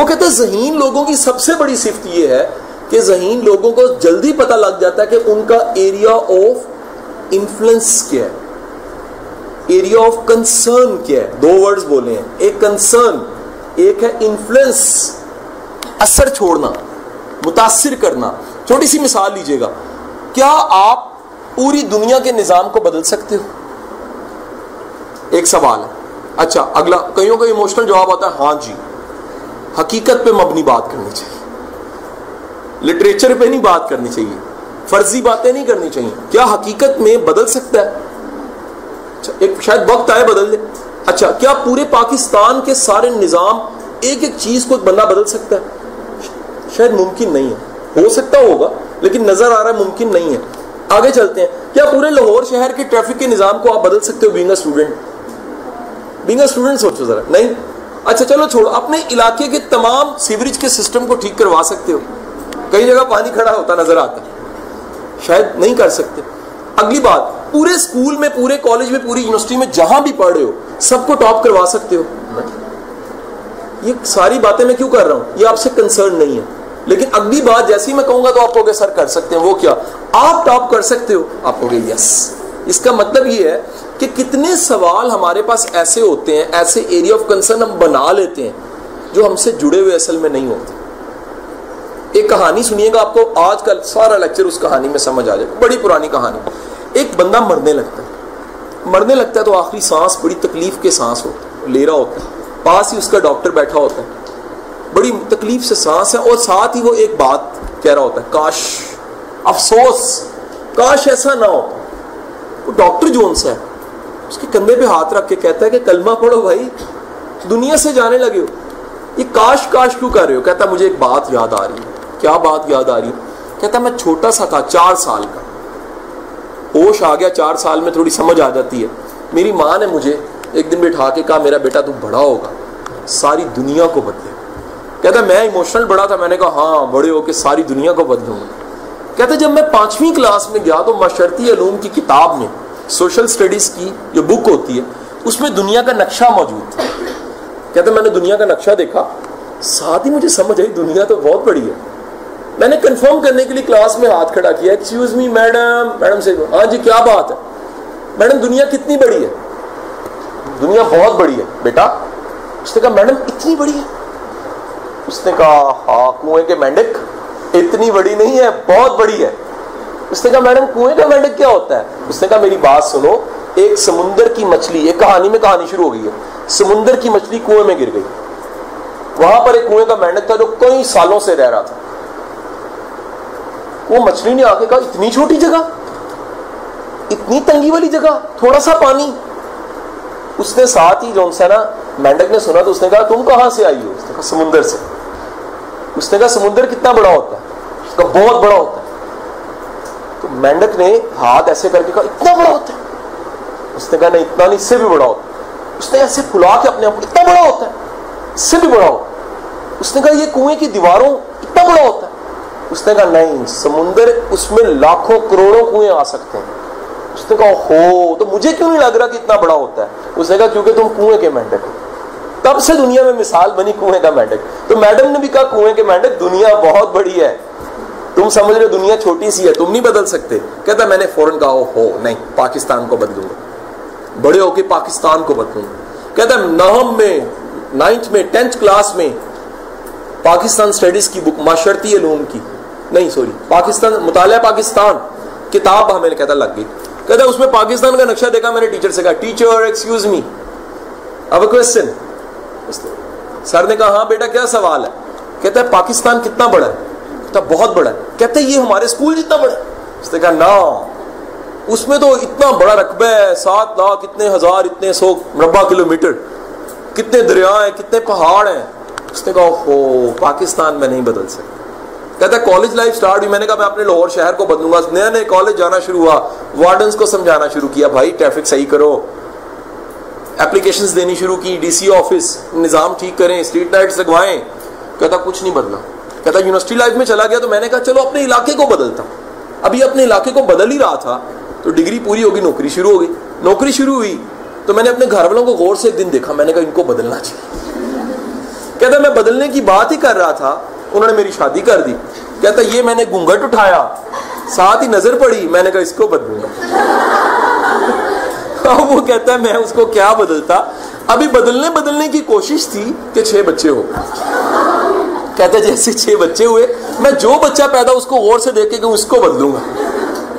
وہ کہتے ہیں ذہین لوگوں کی سب سے بڑی صفت یہ ہے کہ ذہین لوگوں کو جلدی پتہ لگ جاتا ہے کہ ان کا ایریا آف انفلوئنس کیا ہے۔ ایریا آف کنسرن کیا ہے۔ دو ورڈز بولے ہیں۔ ایک کنسرن ایک ہے انفلوئنس اثر چھوڑنا، متاثر کرنا۔ چھوٹی سی مثال لیجیے گا۔ کیا آپ پوری دنیا کے نظام کو بدل سکتے ہو؟ ایک سوال ہے۔ اچھا اگلا، کئیوں کا ایموشنل جواب آتا ہے؟ ہاں جی۔ حقیقت پہ مبنی بات کرنی چاہیے۔ لٹریچر پہ نہیں بات کرنی چاہیے۔ فرضی باتیں نہیں کرنی چاہیے۔ کیا حقیقت میں بدل سکتا ہے؟ اچھا ایک شاید وقت آئے بدل دے اچھا کیا پورے پاکستان کے سارے نظام ایک ایک چیز کو بندہ بدل سکتا ہے؟ شاید ممکن نہیں ہے۔ ہو سکتا ہوگا، لیکن نظر آ رہا ہے ممکن نہیں ہے۔ آگے چلتے ہیں۔ کیا پورے لاہور شہر کے ٹریفک کے نظام کو آپ بدل سکتے ہو؟ Being a student being a student سوچو ذرا۔ نہیں؟ اچھا چلو چھوڑو، اپنے علاقے کے تمام سیوریج کے سسٹم کو ٹھیک کروا سکتے ہو۔ کئی جگہ پانی کھڑا ہوتا نظر آتا، شاید نہیں کر سکتے۔ اگلی بات، پورے اسکول میں، پورے کالج میں، پوری یونیورسٹی میں جہاں بھی پڑھ رہے ہو، سب کو ٹاپ کروا سکتے ہو۔ یہ ساری باتیں میں کیوں کر رہا ہوں؟ یہ آپ سے کنسرن نہیں ہے۔ لیکن اگلی بات جیسی میں کہوں گا تو آپ کو سر، کر سکتے ہیں۔ وہ کیا؟ آپ ٹاپ کر سکتے ہو؟ آپ کو یس اس کا مطلب یہ ہے کہ کتنے سوال ہمارے پاس ایسے ہوتے ہیں، ایسے ایریا آف کنسرن ہم بنا لیتے ہیں جو ہم سے جڑے ہوئے اصل میں نہیں ہوتے۔ ایک کہانی سنیے گا آپ کو، آج کل سارا لیکچر اس کہانی میں سمجھ آ جائے، بڑی پرانی کہانی۔ ایک بندہ مرنے لگتا ہے۔ مرنے لگتا ہے تو آخری سانس، بڑی تکلیف کے سانس ہوتا ہے لے رہا ہوتا ہے۔ پاس ہی اس کا ڈاکٹر بیٹھا ہوتا ہے۔ بڑی تکلیف سے سانس ہے اور ساتھ ہی وہ ایک بات کہہ رہا ہوتا ہے، کاش، افسوس، کاش ایسا نہ ہو۔ وہ ڈاکٹر جون سے اس کے کندھے پہ ہاتھ رکھ کے کہتا ہے کہ کلمہ پڑھو بھائی، دنیا سے جانے لگے ہو۔ یہ کاش کاش کیوں کر رہے ہو؟ کہتا مجھے ایک بات یاد آ رہی ہے۔ کیا بات یاد آ رہی ہے؟ کہتا میں چھوٹا سا تھا، چار سال کا۔ ہوش آ گیا، چار سال میں تھوڑی سمجھ آ جاتی ہے۔ میری ماں نے مجھے ایک دن بٹھا کے کہا، میرا بیٹا تو بڑا ہوگا، ساری دنیا کو بدلے۔ کہتا میں ایموشنل بڑا تھا، میں نے کہا ہاں بڑے ہو کے ساری دنیا کو بدلوں گا۔ کہتا جب میں پانچویں کلاس میں گیا تو معاشرتی علوم کی کتاب میں سوشل اسٹڈیز کی جو بک ہوتی ہے، اس میں دنیا کا نقشہ موجود تھا۔ کہتا میں نے دنیا کا نقشہ دیکھا۔ ساتھ ہی مجھے سمجھ آئی، دنیا تو بہت بڑی ہے۔ میں نے کنفرم کرنے کے لیے کلاس میں ہاتھ کھڑا کیا ایکسکیوز می میڈم میڈم سے ہاں جی کیا بات ہے؟ میڈم دنیا کتنی بڑی ہے؟ دنیا بہت بڑی ہے۔ بیٹا، اس نے کہا میڈم اتنی بڑی ہے۔ اس نے کہا ہاں کنویں کے مینڈک، اتنی بڑی نہیں ہے، بہت بڑی ہے۔ اس نے کہا، میڈم کنویں کا مینڈک کیا ہوتا ہے؟ اس نے کہا، میری بات سنو، ایک سمندر کی مچھلی، ایک کہانی میں کہانی شروع ہو گئی ہے۔ سمندر کی مچھلی کنویں میں گر گئی۔ وہاں پر ایک کنویں کا مینڈک تھا جو کئی سالوں سے رہ رہا تھا۔ وہ مچھلی نے آ کے کہا، اتنی چھوٹی جگہ، اتنی تنگی والی جگہ، تھوڑا سا پانی. اس نے ساتھ ہی جو نا مینڈک نے سنا تو اس نے کہا، تم کہاں سے آئی ہو؟ اس نے کہا، سمندر سے. اس نے کہا، سمندر کتنا بڑا ہوتا ہے؟ اس کا بہت بڑا ہوتا ہے. تو مینڈک نے ہاتھ ایسے کر کے کہا، اتنا بڑا ہوتا ہے۔ اس نے کہا، نہیں، اتنا نہیں اس سے بھی بڑا ہوتا ہے۔ اس نے ایسے پھلا کے اپنے آپ کو، اتنا بڑا ہوتا ہے اس سے بھی بڑا ہوتا ہے۔ اس نے کہا، یہ کنویں کی دیواروں، اتنا بڑا ہوتا ہے۔ اس نے کہا، نہیں، سمندر اس میں لاکھوں کروڑوں کنویں آ سکتے ہیں۔ اس نے کہا، ہو، تو مجھے کیوں نہیں لگ رہا کہ اتنا بڑا ہوتا ہے؟ اس نے کہا، کیونکہ تم کنویں کے مینڈک ہو۔ تب سے دنیا میں مثال بنی کنویں کا مینڈک۔ تو میڈم نے بھی کہا، کنویں کے مینڈک دنیا بہت بڑی ہے۔ تم سمجھ رہے دنیا چھوٹی سی ہے، تم نہیں بدل سکتے۔ کہتا میں نے فوراً کہا ہو، نہیں، پاکستان کو بدلوں گا۔ بڑے ہو کے پاکستان کو بدلوں گا۔ کہتا نہم میں، نائنتھ میں، ٹینتھ کلاس میں، پاکستان اسٹڈیز کی بک، معاشرتی علوم کی۔ نہیں، سوری، پاکستان، مطالعہ پاکستان، کتاب ہمیں کہتا لگ گئی۔ کہتا اس میں پاکستان کا نقشہ دیکھا، میں نے ٹیچر سے کہا ٹیچر ایکسکیوز می اب کوشچن سر نے کہا ہاں بیٹا، کیا سوال ہے؟ کہتا ہے، پاکستان کتنا بڑا ہے؟ کہتا بہت بڑا ہے۔ کہتے یہ ہمارے اسکول جتنا بڑا ہے۔ اس نے کہا نا اس میں تو اتنا بڑا رقبہ ہے۔ سات لاکھ اتنے ہزار اتنے سو مربع کلو میٹر کتنے دریا ہیں، کتنے پہاڑ ہیں۔ اس نے کہا ہو پاکستان میں نہیں بدل سکتا۔ کہتا ہے کالج لائف سٹارٹ ہوئی۔ میں نے کہا، میں اپنے لاہور شہر کو بدلوں گا۔ نیا نئے کالج جانا شروع ہوا۔ وارڈنس کو سمجھانا شروع کیا۔ بھائی ٹریفک صحیح کرو۔ اپلیکیشنز دینی شروع کی۔ ڈی سی آفس نظام ٹھیک کریں۔ اسٹریٹ لائٹس لگوائیں۔ کہتا، کچھ نہیں بدلا۔ کہتا یونیورسٹی لائف میں چلا گیا تو میں نے کہا، چلو اپنے علاقے کو بدلتا ابھی اپنے علاقے کو بدل ہی رہا تھا تو ڈگری پوری ہوگی، نوکری شروع ہو گئی نوکری شروع ہوئی تو میں نے اپنے گھر والوں کو غور سے ایک دن دیکھا، میں نے کہا، ان کو بدلنا چاہیے. کہتا میں بدلنے کی بات ہی کر رہا تھا، انہوں نے میری شادی کر دی۔ کہتا یہ میں نے گھونگٹ اٹھایا، ساتھ ہی نظر پڑی، میں نے کہا، اس کو بدلوں گا وہ کہتا ہے، میں اس کو کیا بدلتا؟ ابھی بدلنے بدلنے کی کوشش تھی کہ چھ بچے ہو گئے کہتا ہے جیسے چھ بچے ہوئے، میں جو بچہ پیدا اس کو غور سے دیکھ کے اس کو بدلوں گا۔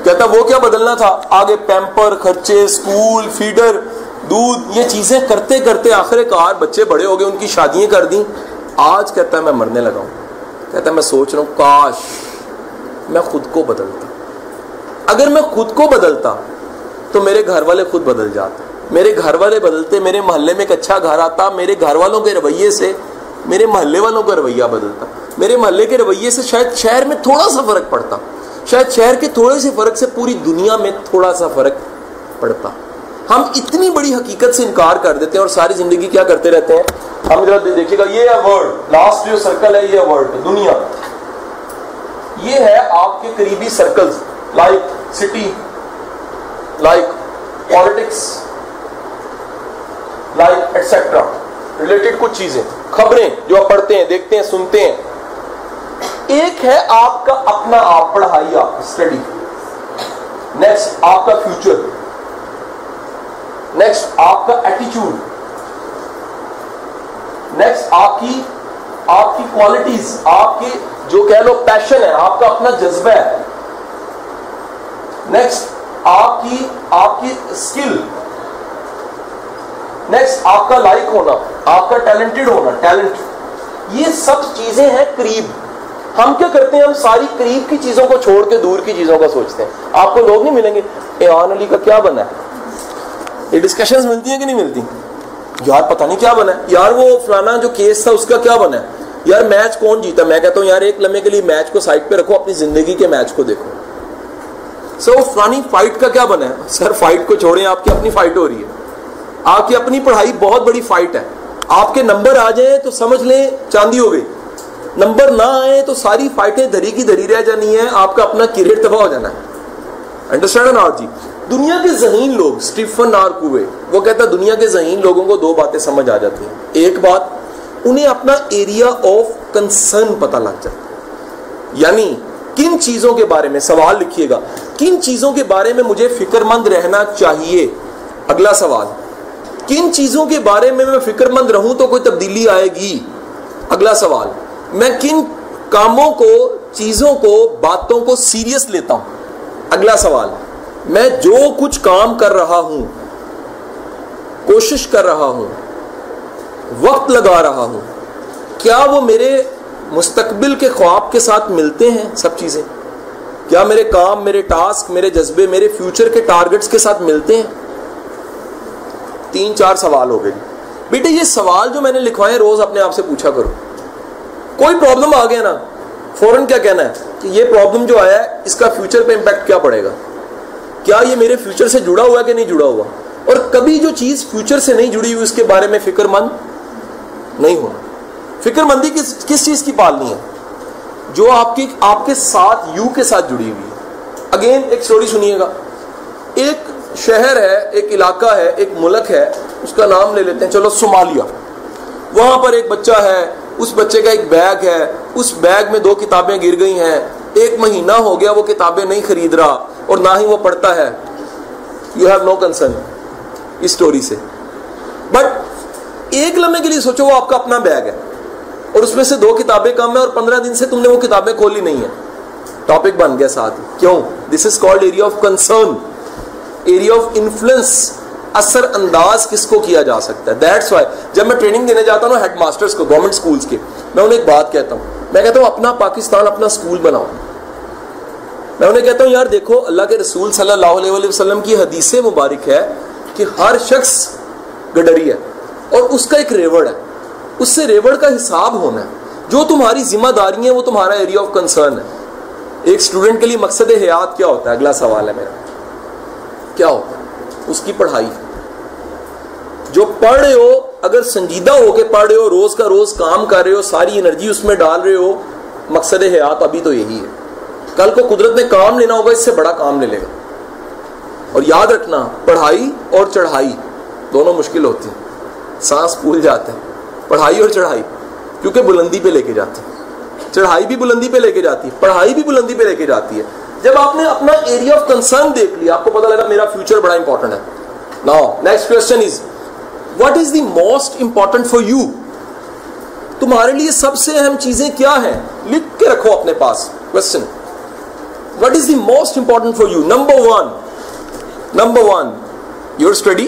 کہتا وہ کیا بدلنا تھا؟ آگے پیمپر، خرچے اسکول فیڈر، دودھ، یہ چیزیں کرتے کرتے آخر کار بچے بڑے ہو گئے، ان کی شادیاں کر دیں۔ آج کہتا ہے میں مرنے لگا ہوں۔ کہتا ہے میں سوچ رہا ہوں، کاش میں خود کو بدلتا۔ اگر میں خود کو بدلتا تو میرے گھر والے خود بدل جاتے۔ میرے گھر والے بدلتے، میرے محلے میں ایک اچھا گھر آتا، میرے گھر والوں کے رویے سے میرے محلے والوں کا رویہ بدلتا، میرے محلے کے رویے سے شاید شہر میں تھوڑا سا فرق پڑتا، شاید شہر کے تھوڑے سے فرق سے پوری دنیا میں تھوڑا سا فرق پڑتا۔ ہم اتنی بڑی حقیقت سے انکار کر دیتے ہیں اور ساری زندگی کیا کرتے رہتے ہیں؟ ہم دیکھیے گا، یہ ہے ورلڈ لاسٹ جو سرکل ہے، یہ ورلڈ دنیا۔ یہ ہے آپ کے قریبی circles like city like politics like etcetera related کچھ چیزیں۔ خبریں جو آپ پڑھتے ہیں، دیکھتے ہیں، سنتے ہیں۔ ایک ہے آپ کا اپنا آپ پڑھائی، آپ اسٹڈی نیکسٹ آپ کا فیوچر نیکسٹ آپ کا ایٹیچیوڈ نیکسٹ آپ کی آپ کی کوالٹیز آپ کی جو کہہ لو پیشن ہے، آپ کا اپنا جذبہ ہے۔ نیکسٹ آپ کی آپ کی اسکل نیکسٹ آپ کا لائک ہونا، آپ کا ٹیلنٹڈ ہونا ٹیلنٹ یہ سب چیزیں ہیں قریب. ہم کیا کرتے ہیں؟ ہم ساری قریب کی چیزوں کو چھوڑ کے دور کی چیزوں کا سوچتے ہیں. آپ کو لوگ نہیں ملیں گے. ایوان علی کا کیا بنا ہے؟ یہ ڈسکشنز ملتی ہیں کہ نہیں ملتی؟ یار پتہ نہیں کیا بنا ہے. یار وہ فلانا جو کیس تھا، اس کا کیا بنا ہے؟ یار میچ کون جیتا؟ میں کہتا ہوں یار، ایک لمحے کے لیے میچ کو سائڈ پہ رکھو، اپنی زندگی کے میچ کو دیکھو. سر وہ فلانی فائٹ کا کیا بنا ہے؟ سر فائٹ کو چھوڑیں آپ کی، اپنی فائٹ ہو رہی ہے. آپ کی اپنی پڑھائی بہت بڑی فائٹ ہے۔ آپ کے نمبر آ جائیں تو سمجھ لیں چاندی ہو گئی نمبر نہ آئے تو ساری فائٹیں دھری کی دھری رہ جانی ہے۔ آپ کا اپنا کریئر تباہ ہو جانا ہے۔ انڈرسٹینڈ نار جی؟ دنیا کے ذہین لوگ اسٹیفن نار کوے وہ کہتا دنیا کے ذہین لوگوں کو دو باتیں سمجھ آ جاتی ہیں۔ ایک بات، انہیں اپنا ایریا آف کنسرن پتہ لگ جاتا یعنی کن چیزوں کے بارے میں، سوال لکھیے گا۔ کن چیزوں کے بارے میں مجھے فکر مند رہنا چاہیے؟ اگلا سوال۔ کن چیزوں کے بارے میں میں فکر مند رہوں تو کوئی تبدیلی آئے گی؟ اگلا سوال، میں کن کاموں کو، چیزوں کو، باتوں کو سیریس لیتا ہوں؟ اگلا سوال، میں جو کچھ کام کر رہا ہوں، کوشش کر رہا ہوں، وقت لگا رہا ہوں، کیا وہ میرے مستقبل کے خواب کے ساتھ ملتے ہیں؟ سب چیزیں۔ کیا میرے کام، میرے ٹاسک، میرے جذبے، میرے فیوچر کے ٹارگٹس کے ساتھ ملتے ہیں؟ تین چار سوال ہو گئے۔ بیٹے، یہ سوال جو میں نے لکھوائے، روز اپنے آپ سے پوچھا کرو۔ کوئی پرابلم آ گیا نا؟ فوراً کیا کہنا ہے؟ کہ یہ پرابلم جو آیا ہے، اس کا فیوچر پہ امپیکٹ کیا پڑے گا؟ کیا یہ میرے فیوچر سے جڑا ہوا ہے کہ نہیں جڑا ہوا؟ اور کبھی جو چیز فیوچر سے نہیں جڑی ہوئی، اس کے بارے میں فکر مند نہیں ہونا۔ فکر مندی کس کس چیز کی پالنی ہے؟ جو آپ کی، آپ کے ساتھ یو کے ساتھ جڑی ہوئی ہے۔ اگین ایک اسٹوری سنیے گا۔ ایک شہر ہے، ایک علاقہ ہے، ایک ملک ہے، اس کا نام لے لیتے ہیں، چلو صومالیہ وہاں پر ایک بچہ ہے، اس بچے کا ایک بیگ ہے۔ اس بیگ میں دو کتابیں گر گئی ہیں۔ ایک مہینہ ہو گیا وہ کتابیں نہیں خرید رہا اور نہ ہی وہ پڑھتا ہے۔ یو ہیو نو کنسرن اس اسٹوری سے۔ بٹ ایک لمحے کے لیے سوچو، وہ آپ کا اپنا بیگ ہے۔ اور اس میں سے دو کتابیں کم ہیں اور پندرہ دن سے تم نے وہ کتابیں کھولی نہیں ہیں۔ ٹاپک بن گیا ساتھ کیوں؟ This is called area of concern area of influence اثر انداز کس کو کیا جا سکتا ہے؟ دیٹس وائی جب میں ٹریننگ دینے جاتا ہوں ہیڈ ماسٹرس کو گورنمنٹ اسکولس کے، میں انہیں ایک بات کہتا ہوں۔ میں کہتا ہوں اپنا پاکستان اپنا اسکول بناؤ۔ میں انہیں کہتا ہوں، یار دیکھو، اللہ کے رسول صلی اللہ علیہ وسلم کی حدیث مبارک ہے کہ ہر شخص گڈری ہے اور اس کا ایک ریوڑ ہے۔ اس سے ریوڑ کا حساب ہونا ہے۔ جو تمہاری ذمہ داری ہیں، وہ تمہارا ایریا آف کنسرن ہے۔ ایک اسٹوڈنٹ کے لیے مقصد حیات کیا ہوتا ہے؟ اگلا سوال ہے میرا۔ کیا ہوتا ہے اس کی پڑھائی۔ جو پڑھ رہے ہو، اگر سنجیدہ ہو کے پڑھ رہے ہو، روز کا روز کام کر رہے ہو، ساری انرجی اس میں ڈال رہے ہو، مقصد حیات ابھی تو یہی ہے۔ کل کو قدرت نے کام لینا ہوگا، اس سے بڑا کام لے لے گا۔ اور یاد رکھنا، پڑھائی اور چڑھائی دونوں مشکل ہوتی ہیں۔ سانس پھول جاتے ہیں۔ پڑھائی اور چڑھائی، کیونکہ بلندی پہ لے کے جاتی چڑھائی بھی بلندی پہ لے کے جاتی ہے، پڑھائی بھی بلندی پہ لے کے جاتی ہے۔ جب آپ نے اپنا ایریا آف کنسرن دیکھ لیا، آپ کو پتا لگا میرا فیوچر بڑا امپورٹنٹ ہے۔ Now next question is what is the most important for you تمہارے لیے سب سے اہم چیزیں کیا ہیں؟ لکھ کے رکھو اپنے پاس۔ Question what is the most important for you number one number one your study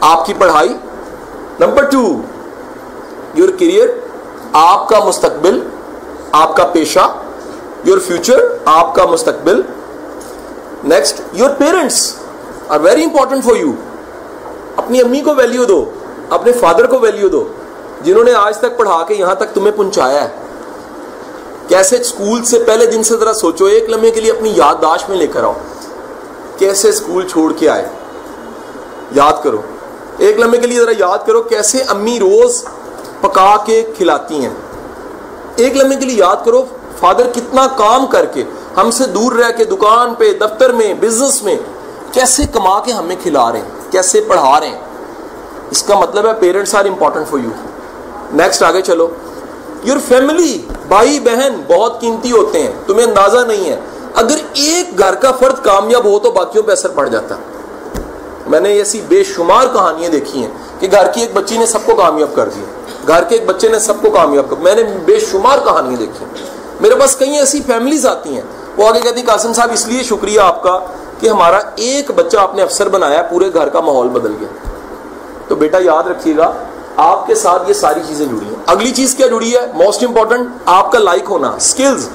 آپ کی پڑھائی نمبر ٹو یور کیریئر آپ کا مستقبل آپ کا پیشہ یور فیوچر آپ کا مستقبل next your parents are very important for you اپنی امی کو ویلیو دو اپنے فادر کو ویلیو دو جنہوں نے آج تک پڑھا کے یہاں تک تمہیں پہنچایا ہے کیسے اسکول سے پہلے دن سے ذرا سوچو ایک لمحے کے لیے اپنی یادداشت میں لے کر آؤ کیسے اسکول چھوڑ کے آئے یاد کرو ایک لمحے کے لیے ذرا یاد کرو کیسے امی روز پکا کے کھلاتی ہیں ایک لمحے کے لیے یاد کرو فادر کتنا کام کر کے ہم سے دور رہ کے دکان پہ، دفتر میں بزنس میں کیسے کما کے ہمیں کھلا رہے ہیں؟ کیسے پڑھا رہے ہیں؟ اس کا مطلب ہے parents are important for you next آگے چلو. یور فیملی بھائی، بہن بہت قیمتی ہوتے ہیں، تمہیں اندازہ نہیں ہے۔ اگر ایک گھر کا فرد کامیاب ہو تو باقیوں پہ اثر پڑ جاتا۔ میں نے ایسی بے شمار کہانیاں دیکھی ہیں کہ گھر کی ایک بچی نے سب کو کامیاب کر دیا۔ گھر کے ایک بچے نے سب کو کامیاب کر میں نے بے شمار کہانیاں دیکھی میرے پاس کئی ایسی فیملیز آتی ہیں۔ وہ آگے کہتی قاسم صاحب، اس لیے شکریہ آپ کا کہ ہمارا ایک بچہ آپ نے افسر بنایا، پورے گھر کا ماحول بدل گیا۔ تو بیٹا، یاد رکھیے گا، آپ کے ساتھ یہ ساری چیزیں جڑی ہیں۔ اگلی چیز کیا جڑی ہے؟ موسٹ امپورٹنٹ آپ کا لائک ہونا اسکلز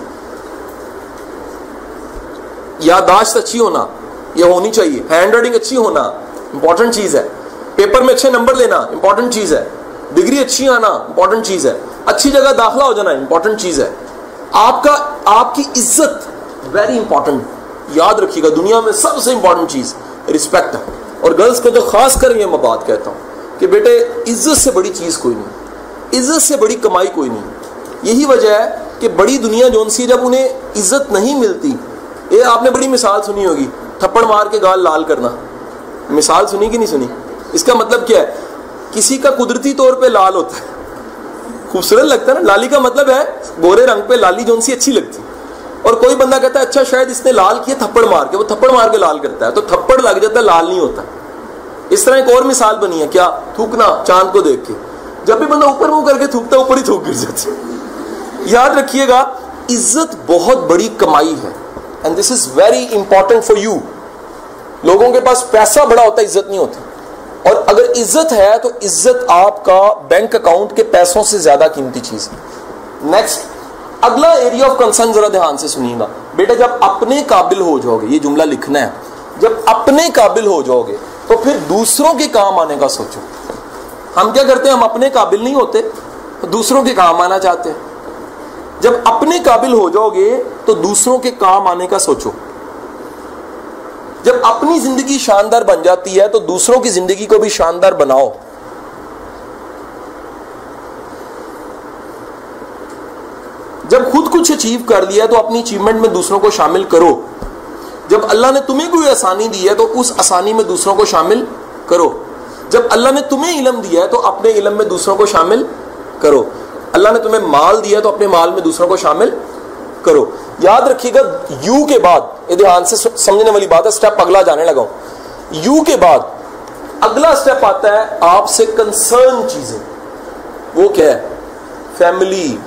یادداشت اچھی ہونا، یہ ہونی چاہیے۔ ہینڈ رائٹنگ اچھی ہونا امپورٹنٹ چیز ہے۔ پیپر میں اچھے نمبر لینا امپورٹنٹ چیز ہے۔ ڈگری اچھی آنا امپورٹنٹ چیز ہے۔ اچھی جگہ داخلہ ہو جانا امپورٹنٹ چیز ہے۔ آپ کا، آپ کی عزت ویری امپورٹنٹ یاد رکھیے گا، دنیا میں سب سے امپورٹنٹ چیز رسپیکٹ ہے۔ اور گرلس کو تو خاص کر یہ میں بات کہتا ہوں کہ بیٹے، عزت سے بڑی چیز کوئی نہیں۔ عزت سے بڑی کمائی کوئی نہیں۔ یہی وجہ ہے کہ بڑی دنیا جون سی جب انہیں عزت نہیں ملتی۔ یہ آپ نے بڑی مثال سنی ہوگی، تھپڑ مار کے گال لال کرنا۔ مثال سنی کہ نہیں سنی؟ اس کا مطلب کیا ہے؟ کسی کا قدرتی طور پہ لال ہوتا ہے۔ خوبصورت لگتا ہے نا، لالی کا مطلب ہے، گورے رنگ پہ لالی جون سی اچھی لگتی۔ اور کوئی بندہ کہتا ہے اچھا شاید اس نے لال کیا، تھپڑ مار کے، وہ تھپڑ مار کے لال کرتا ہے۔ تو تھپڑ لگ جاتا ہے، لال نہیں ہوتا۔ اس طرح ایک اور مثال بنی ہے، کیا؟ تھوکنا، چاند کو دیکھ کے۔ جب بھی بندہ اوپر منہ کر کے تھوکتا ہے، اوپر ہی تھوک گر جاتی یاد رکھیے گا، عزت بہت بڑی کمائی ہے۔ And this is very important for you لوگوں کے پاس پیسہ بڑا ہوتا ہے، عزت نہیں ہوتی۔ اور اگر عزت ہے تو عزت آپ کا بینک اکاؤنٹ کے پیسوں سے زیادہ قیمتی چیز ہے۔ نیکسٹ اگلا ایریا آف کنسرن ذرا دھیان سے سنیے گا۔ بیٹا، جب اپنے قابل ہو جاؤ گے یہ جملہ لکھنا ہے۔ جب اپنے قابل ہو جاؤ گے تو پھر دوسروں کے کام آنے کا سوچو۔ ہم کیا کرتے ہیں؟ ہم اپنے قابل نہیں ہوتے دوسروں کے کام آنا چاہتے ہیں۔ جب اپنے قابل ہو جاؤ گے تو دوسروں کے کام آنے کا سوچو۔ جب اپنی زندگی شاندار بن جاتی ہے تو دوسروں کی زندگی کو بھی شاندار بناؤ۔ جب خود کچھ اچیو کر لیا تو اپنی اچیومنٹ میں دوسروں کو شامل کرو۔ جب اللہ نے تمہیں کوئی آسانی دی ہے تو اس آسانی میں دوسروں کو شامل کرو۔ جب اللہ نے تمہیں علم دیا ہے تو اپنے علم میں دوسروں کو شامل کرو۔ اللہ نے تمہیں مال دیا ہے تو اپنے مال میں دوسروں کو شامل کرو۔ یاد رکھیے گا، یو کے بعد یہ دھیان سے سمجھنے والی بات ہے اسٹیپ اگلا جانے لگا یو کے بعد اگلا اسٹیپ آتا ہے آپ سے کنسرن چیزیں۔ وہ کیا ہے؟ فیملی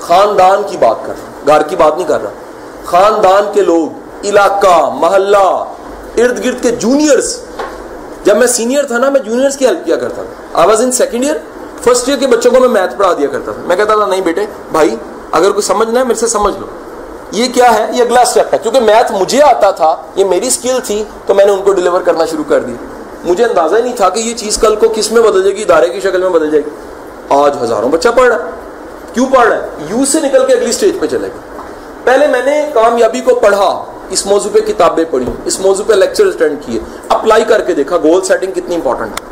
خاندان کی بات کر رہا گھر کی بات نہیں کر رہا۔ خاندان کے لوگ، علاقہ، محلہ، ارد گرد کے جونیئرس جب میں سینئر تھا نا، میں جونیئرس کی ہیلپ کیا کرتا تھا۔ I was in second year first year کے بچوں کو میں میتھ پڑھا دیا کرتا تھا۔ میں کہتا تھا، نہیں بیٹے، بھائی، اگر کوئی سمجھنا ہے، میرے سے سمجھ لو۔ یہ کیا ہے؟ یہ اگلا اسٹیپ ہے۔ کیونکہ میتھ مجھے آتا تھا، یہ میری اسکل تھی، تو میں نے ان کو ڈلیور کرنا شروع کر دی۔ مجھے اندازہ ہی نہیں تھا کہ یہ چیز کل کو کس میں بدل جائے گی، ادارے کی شکل میں بدل جائے گی۔ آج ہزاروں بچہ پڑھ رہا ہے۔ کیوں پڑھ رہا ہے؟ یو سے نکل کے اگلی اسٹیج پہ چلے گا۔ پہلے میں نے کامیابی کو پڑھا، اس موضوع پہ کتابیں پڑھی، اس موضوع پہ لیکچر اٹینڈ کیے۔ اپلائی کر کے دیکھا گول سیٹنگ کتنی امپورٹنٹ ہے۔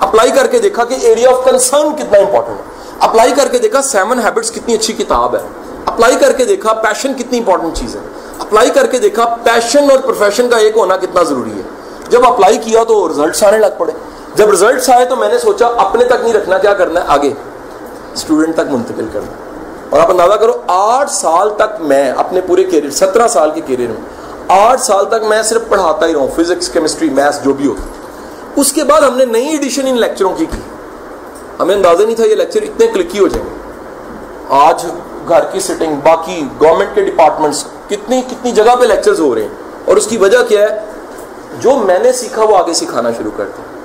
اپلائی کر کے دیکھا کہ ایریا آف کنسرن کتنا امپورٹنٹ ہے۔ اپلائی کر کے دیکھا سیون ہیبٹس کتنی اچھی کتاب ہے۔ اپلائی کر کے دیکھا پیشن کتنی امپورٹنٹ چیز ہے اپلائی کر کے دیکھا پیشن اور پروفیشن کا ایک ہونا کتنا ضروری ہے جب اپلائی کیا تو ریزلٹس آنے لگ پڑے جب ریزلٹس آئے تو میں نے سوچا اپنے تک نہیں رکھنا کیا کرنا ہے آگے اسٹوڈنٹ تک منتقل کرنا اور آپ اندازہ کرو آٹھ سال تک میں اپنے پورے کیریئر سترہ سال کے کیریئر میں آٹھ سال تک میں صرف پڑھاتا ہی رہا ہوں فزکس کیمسٹری میتھس جو بھی ہو اس کے بعد ہم نے نئی ایڈیشن ان لیکچروں کی کی ہمیں اندازہ نہیں تھا یہ لیکچر اتنے کلکی ہو جائیں گے آج گھر کی سٹنگ باقی گورنمنٹ کے ڈپارٹمنٹس کتنی کتنی جگہ پہ لیکچرز ہو رہے ہیں۔ اور اس کی وجہ کیا ہے؟ جو میں نے سیکھا وہ آگے سکھانا شروع کرتے ہیں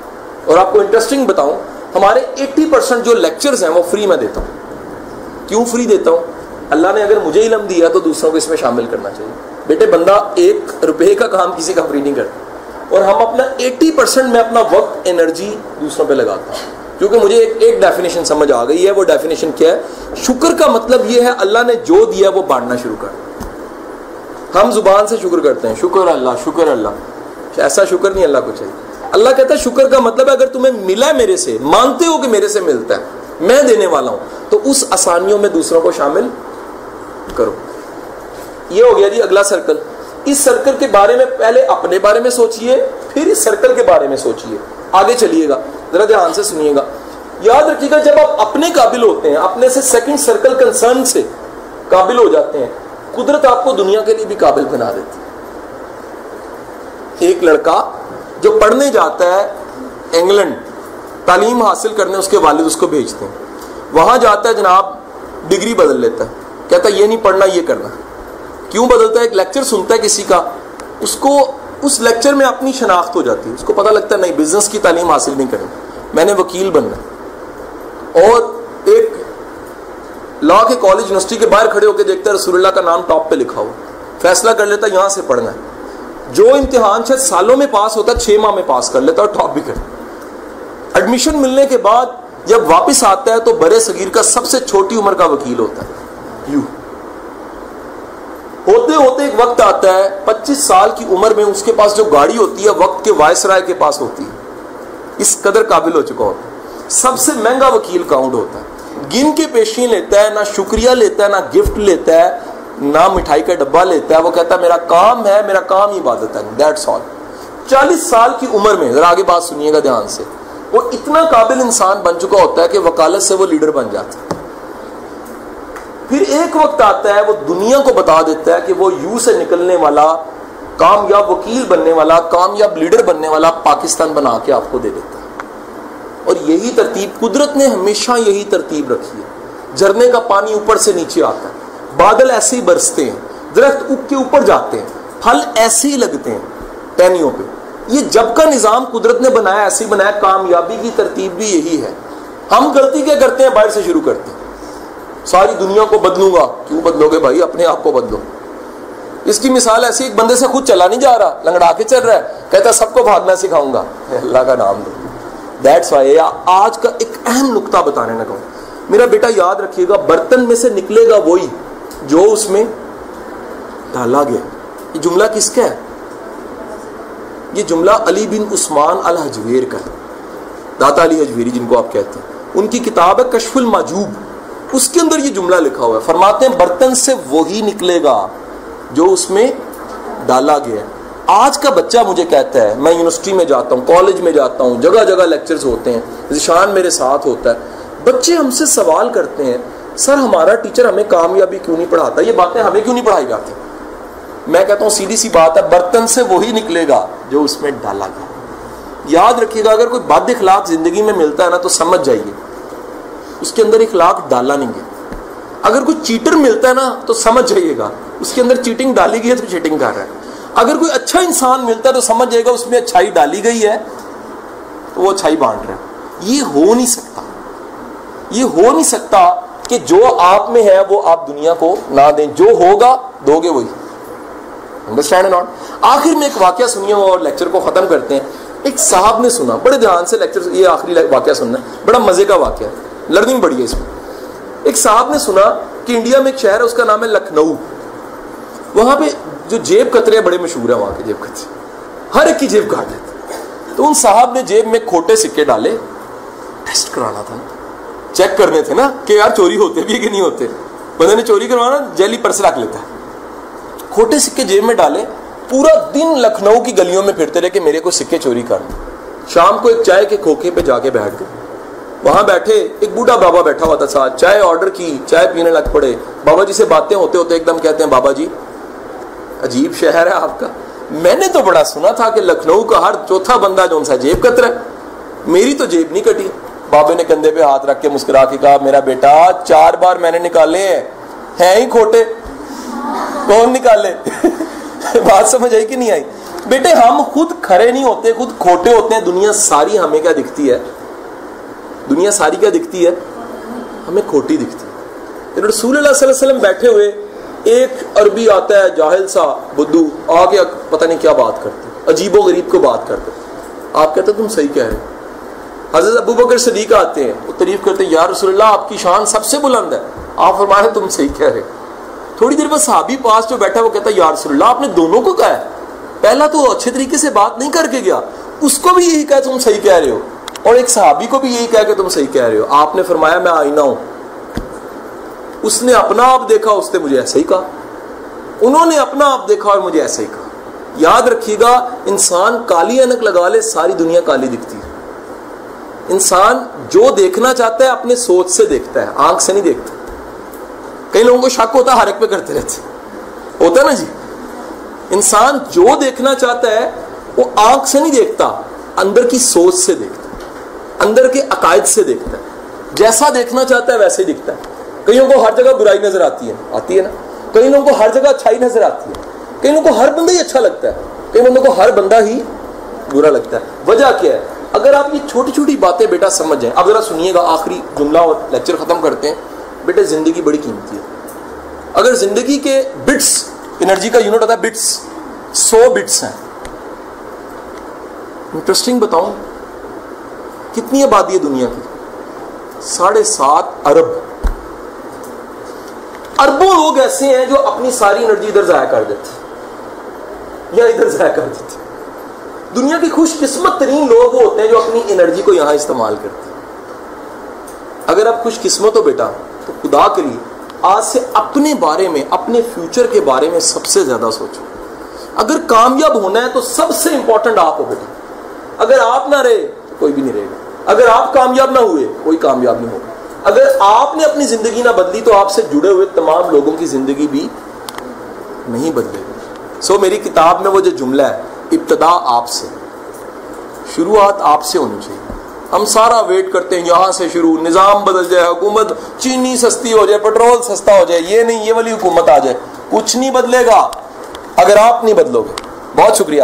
اور آپ کو انٹرسٹنگ بتاؤں، ہمارے ایٹی پرسینٹ جو لیکچرز ہیں وہ فری میں دیتا ہوں۔ کیوں فری دیتا ہوں؟ اللہ نے اگر مجھے علم دیا تو دوسروں کو اس میں شامل کرنا چاہیے۔ بیٹے، بندہ ایک روپے کا کام کسی کا فری نہیں کرتا۔ اور ہم اپنا ایٹی پرسینٹ میں اپنا وقت انرجی دوسروں پہ لگاتا ہوں۔ کیونکہ مجھے ایک ایک ڈیفینیشن سمجھ آ گئی ہے، وہ ڈیفینیشن کیا ہے؟ شکر کا مطلب یہ ہے، اللہ نے جو دیا وہ بانٹنا شروع کر۔ ہم زبان سے شکر کرتے ہیں۔ شکر اللہ شکر اللہ۔ ایسا شکر نہیں اللہ کو چاہیے۔ اللہ کہتا ہے، شکر کا مطلب ہے، اگر تمہیں ملا میرے سے، مانتے ہو کہ میرے سے ملتا ہے، میں دینے والا ہوں، تو اس آسانیوں میں دوسروں کو شامل کرو۔ یہ ہو گیا جی اگلا سرکل اس سرکل کے بارے میں پہلے اپنے بارے میں سوچئے، پھر اس سرکل کے بارے میں سوچئے۔ آگے چلیے گا، ذرا دھیان سے سنیے گا۔ یاد رکھیے گا، جب آپ اپنے قابل ہوتے ہیں، اپنے سے سیکنڈ سرکل کنسرن سے قابل ہو جاتے ہیں، قدرت آپ کو دنیا کے لیے بھی قابل بنا دیتی ایک لڑکا جو پڑھنے جاتا ہے انگلینڈ، تعلیم حاصل کرنے اس کے والد اس کو بھیجتے ہیں۔ وہاں جاتا ہے جناب، ڈگری بدل لیتا ہے۔ کہتا ہے، یہ نہیں پڑھنا، یہ کرنا۔ کیوں بدلتا ہے؟ ایک لیکچر سنتا ہے کسی کا، اس کو اس لیکچر میں اپنی شناخت ہو جاتی ہے۔ اس کو پتہ لگتا ہے، نہیں بزنس کی تعلیم حاصل نہیں کرنی میں نے وکیل بننا اور ایک لا کے کالج یونیورسٹی کے باہر کھڑے ہو کے دیکھتا ہے، رسول اللہ کا نام ٹاپ پہ لکھا ہو فیصلہ کر لیتا ہے، یہاں سے پڑھنا ہے۔ جو امتحان شاید سالوں میں پاس ہوتا ہے، چھ ماہ میں پاس کر لیتا اور ٹاپ بھی کرتا ایڈمیشن ملنے کے بعد جب واپس آتا ہے، تو برے صغیر کا سب سے چھوٹی عمر کا وکیل ہوتا ہے۔ یو ہوتے ہوتے ایک وقت آتا ہے، پچیس سال کی عمر میں اس کے پاس جو گاڑی ہوتی ہے، وقت کے وائس رائے کے پاس ہوتی ہے۔ اس قدر قابل ہو چکا ہوتا ہے۔ سب سے مہنگا وکیل کاؤنٹ ہوتا ہے۔ گن کے پیشی لیتا ہے، نہ شکریہ لیتا ہے، نہ گفٹ لیتا ہے، نہ مٹھائی کا ڈبا لیتا ہے۔ وہ کہتا ہے، میرا کام ہے، میرا کام عبادت ہے دیٹس آل چالیس سال کی عمر میں، ذرا آگے بات سنیے گا دھیان سے، وہ اتنا قابل انسان بن چکا ہوتا ہے کہ وکالت سے وہ لیڈر بن جاتا ہے۔ پھر ایک وقت آتا ہے وہ دنیا کو بتا دیتا ہے کہ وہ یو سے نکلنے والا، کامیاب وکیل بننے والا، کامیاب لیڈر بننے والا پاکستان بنا کے آپ کو دے دیتا ہے۔ اور یہی ترتیب، قدرت نے ہمیشہ یہی ترتیب رکھی ہے۔ جھرنے کا پانی اوپر سے نیچے آتا ہے۔ بادل ایسے ہی برستے ہیں۔ درخت اگ کے اوپر جاتے ہیں۔ پھل ایسے ہی لگتے ہیں۔ ٹہنیوں پہ۔ یہ جب کا نظام قدرت نے بنایا، ایسے ہی بنایا۔ کامیابی کی ترتیب بھی یہی ہے۔ ہم غلطی کیا کرتے ہیں؟ باہر سے شروع کرتے ہیں۔ ساری دنیا کو بدلوں گا۔ کیوں بدلو گے بھائی؟ اپنے آپ کو بدلو۔ اس کی مثال ایسی ایک بندے سے خود چلا نہیں جا رہا، لنگڑا کے چل رہا ہے، کہتا سب کو بھاگنا سکھاؤں گا۔ اللہ کا نام دو۔ دیٹس وائی آج کا ایک اہم نقطہ بتانے لگا۔ میرا بیٹا یاد رکھیے گا، برتن میں سے نکلے گا وہی جو اس میں ڈالا گیا۔ یہ جملہ کس کا ہے؟ یہ جملہ علی بن عثمان الحجویر کا ہے۔ داتا علی حجویری جن کو آپ کہتے ہیں۔ ان کی کتاب ہے کشف الماجوب اس کے اندر یہ جملہ لکھا ہوا ہے۔ فرماتے ہیں، برتن سے وہی نکلے گا جو اس میں ڈالا گیا ہے۔ آج کا بچہ مجھے کہتا ہے، میں یونیورسٹی میں جاتا ہوں، کالج میں جاتا ہوں، جگہ جگہ لیکچرز ہوتے ہیں ذیشان میرے ساتھ ہوتا ہے۔ بچے ہم سے سوال کرتے ہیں، سر ہمارا ٹیچر ہمیں کامیابی کیوں نہیں پڑھاتا؟ یہ باتیں ہمیں کیوں نہیں پڑھائی جاتی؟ میں کہتا ہوں، سیدھی سی بات ہے، برتن سے وہی نکلے گا جو اس میں ڈالا گیا۔ یاد رکھیے گا، اگر کوئی بد اخلاق زندگی میں ملتا ہے نا، تو سمجھ جائیے۔ اس کے اندر اخلاق ڈالا نہیں گیا۔ اگر کوئی چیٹر ملتا ہے نا، تو سمجھ جائیے گا۔ اس کے اندر چیٹنگ ڈالی گئی ہے تو چیٹنگ کر رہا ہے۔ اگر کوئی اچھا انسان ملتا ہے تو سمجھ جائے گا، اس میں اچھائی ڈالی گئی ہے، تو وہ اچھائی بانٹ رہا ہے۔ یہ ہو نہیں سکتا۔ یہ ہو نہیں سکتا کہ جو آپ میں ہے، وہ آپ دنیا کو نہ دیں۔ جو ہوگا دو گے وہی انڈرسٹینڈ ناٹ آخر میں ایک واقعہ سنیے اور لیکچر کو ختم کرتے ہیں۔ ایک صاحب نے سنا، بڑے دھیان سے لیکچر یہ آخری واقعہ سننا ہے۔ بڑا مزے کا واقعہ ہے۔ لرننگ بڑی ہے اس میں۔ ایک صاحب نے سنا کہ انڈیا میں ایک شہر ہے، اس کا نام ہے لکھنؤ۔ وہاں پہ جو جیب کترے بڑے مشہور ہیں، وہاں کے جیب کترے ہر ایک کی جیب کاٹ دیتے تو ان صاحب نے جیب میں کھوٹے سکے ڈالے۔ ٹیسٹ کرانا تھا۔ چیک کرنے تھے نا کہ یار چوری ہوتے بھی کہ نہیں ہوتے۔ بندے نے چوری کروانا، جیلی پرس رکھ لیتا ہے۔ کھوٹے سکے جیب میں ڈالے۔ پورا دن لکھنؤ کی گلیوں میں پھرتے رہے کہ میرے کو سکے چوری کر شام کو ایک چائے کے کھوکھے پہ جا کے بیٹھ گئے۔ وہاں بیٹھے ایک بوڑھا بابا بیٹھا ہوا تھا ساتھ، چائے آرڈر کی، چائے پینے لگ پڑے۔ بابا جی سے باتیں ہوتے ہوتے ایک دم کہتے ہیں، بابا جی عجیب شہر ہے آپ کا۔ میں نے تو بڑا سنا تھا کہ لکھنؤ کا ہر چوتھا بندہ جو ان سے جیب کتر ہے۔ میری تو جیب نہیں کٹی۔ بابے نے کندھے پہ ہاتھ رکھ کے مسکرا کے کہا، میرا بیٹا، چار بار میں نے نکالے ہیں۔ ہیں ہی کھوٹے۔ کون نکالے؟ بات سمجھ آئی کہ نہیں آئی؟ بیٹے، ہم خود کھڑے نہیں ہوتے، خود کھوٹے ہوتے ہیں۔ دنیا ساری ہمیں کیا دکھتی ہے؟ دنیا ساری کیا دکھتی ہے؟ ہمیں کھوٹی دکھتی ہے۔ یعنی رسول اللہ صلی اللہ علیہ وسلم بیٹھے ہوئے ایک عربی آتا ہے، جاہل سا، بدو، آگے پتہ نہیں کیا بات کرتے عجیب و غریب کو بات کرتے آپ کہتے تم صحیح کہہ رہے حضرت ابو بکر صدیق آتے ہیں، وہ تعریف کرتے ہیں، یا رسول اللہ، آپ کی شان سب سے بلند ہے۔ آپ فرمائے تم صحیح کہہ رہے تھوڑی دیر بعد صحابی پاس جو بیٹھا وہ کہتا ہے، یا رسول اللہ، آپ نے دونوں کو کہا ہے۔ پہلا تو اچھے طریقے سے بات نہیں کر کے گیا، اس کو بھی یہی کہا، تم صحیح کہہ رہے ہو۔ اور ایک صحابی کو بھی یہی کہا کہ تم صحیح کہہ رہے ہو، آپ نے فرمایا میں آئینہ ہوں۔ اس نے اپنا آپ دیکھا، اس نے مجھے ایسے ہی کہا۔ انہوں نے اپنا آپ دیکھا اور مجھے ایسے ہی کہا۔ یاد رکھیے گا، انسان کالی انک لگا لے، ساری دنیا کالی دکھتی ہے۔ انسان جو دیکھنا چاہتا ہے، اپنے سوچ سے دیکھتا ہے، آنکھ سے نہیں دیکھتا۔ کئی لوگوں کو شک ہوتا ہے، ہر ایک پہ کرتے رہتے ہوتا ہے نا جی؟ انسان جو دیکھنا چاہتا ہے، وہ آنکھ سے نہیں دیکھتا، اندر کی سوچ سے دیکھتا اندر کے عقائد سے دیکھتا ہے۔ جیسا دیکھنا چاہتا ہے ویسے ہی دکھتا ہے۔ کئیوں کو ہر جگہ برائی نظر آتی ہے؟ آتی ہے نا۔ کئی لوگوں کو ہر جگہ اچھائی نظر آتی ہے؟ کئی لوگوں کو ہر بندہ ہی اچھا لگتا ہے؟ کئی بندوں کو ہر بندہ ہی برا لگتا ہے؟ وجہ کیا ہے؟ اگر آپ یہ چھوٹی چھوٹی باتیں بیٹا سمجھ جائیں اب ذرا سنیے گا، آخری جملہ اور لیکچر ختم کرتے ہیں۔ بیٹے، زندگی بڑی قیمتی ہے۔ اگر زندگی کے بٹس، انرجی کا یونٹ ہوتا ہے بٹس، سو بٹس ہیں۔ انٹرسٹنگ بتاؤں۔ کتنی آبادی ہے دنیا کی؟ ساڑھے سات ارب۔ اربوں لوگ ایسے ہیں جو اپنی ساری انرجی ادھر ضائع کر دیتے یا ادھر ضائع کر دیتے دنیا کی خوش قسمت ترین لوگ ہوتے ہیں جو اپنی انرجی کو یہاں استعمال کرتے ہیں۔ اگر آپ خوش قسمت ہو بیٹا، تو خدا کے لیے آج سے اپنے بارے میں، اپنے فیوچر کے بارے میں سب سے زیادہ سوچو۔ اگر کامیاب ہونا ہے تو سب سے امپورٹنٹ آپ ہو بیٹا۔ اگر آپ نہ رہے، تو کوئی بھی نہیں رہے گا۔ اگر آپ کامیاب نہ ہوئے، کوئی کامیاب نہیں ہوگا۔ اگر آپ نے اپنی زندگی نہ بدلی تو آپ سے جڑے ہوئے تمام لوگوں کی زندگی بھی نہیں بدلے۔ گی سو میری کتاب میں وہ جو جملہ ہے، ابتدا آپ سے، شروعات آپ سے ہونی چاہیے۔ ہم سارا ویٹ کرتے ہیں، یہاں سے شروع، نظام بدل جائے، حکومت چینی سستی ہو جائے پیٹرول سستا ہو جائے، یہ نہیں، یہ والی حکومت آ جائے۔ کچھ نہیں بدلے گا۔ اگر آپ نہیں بدلو گے، بہت شکریہ۔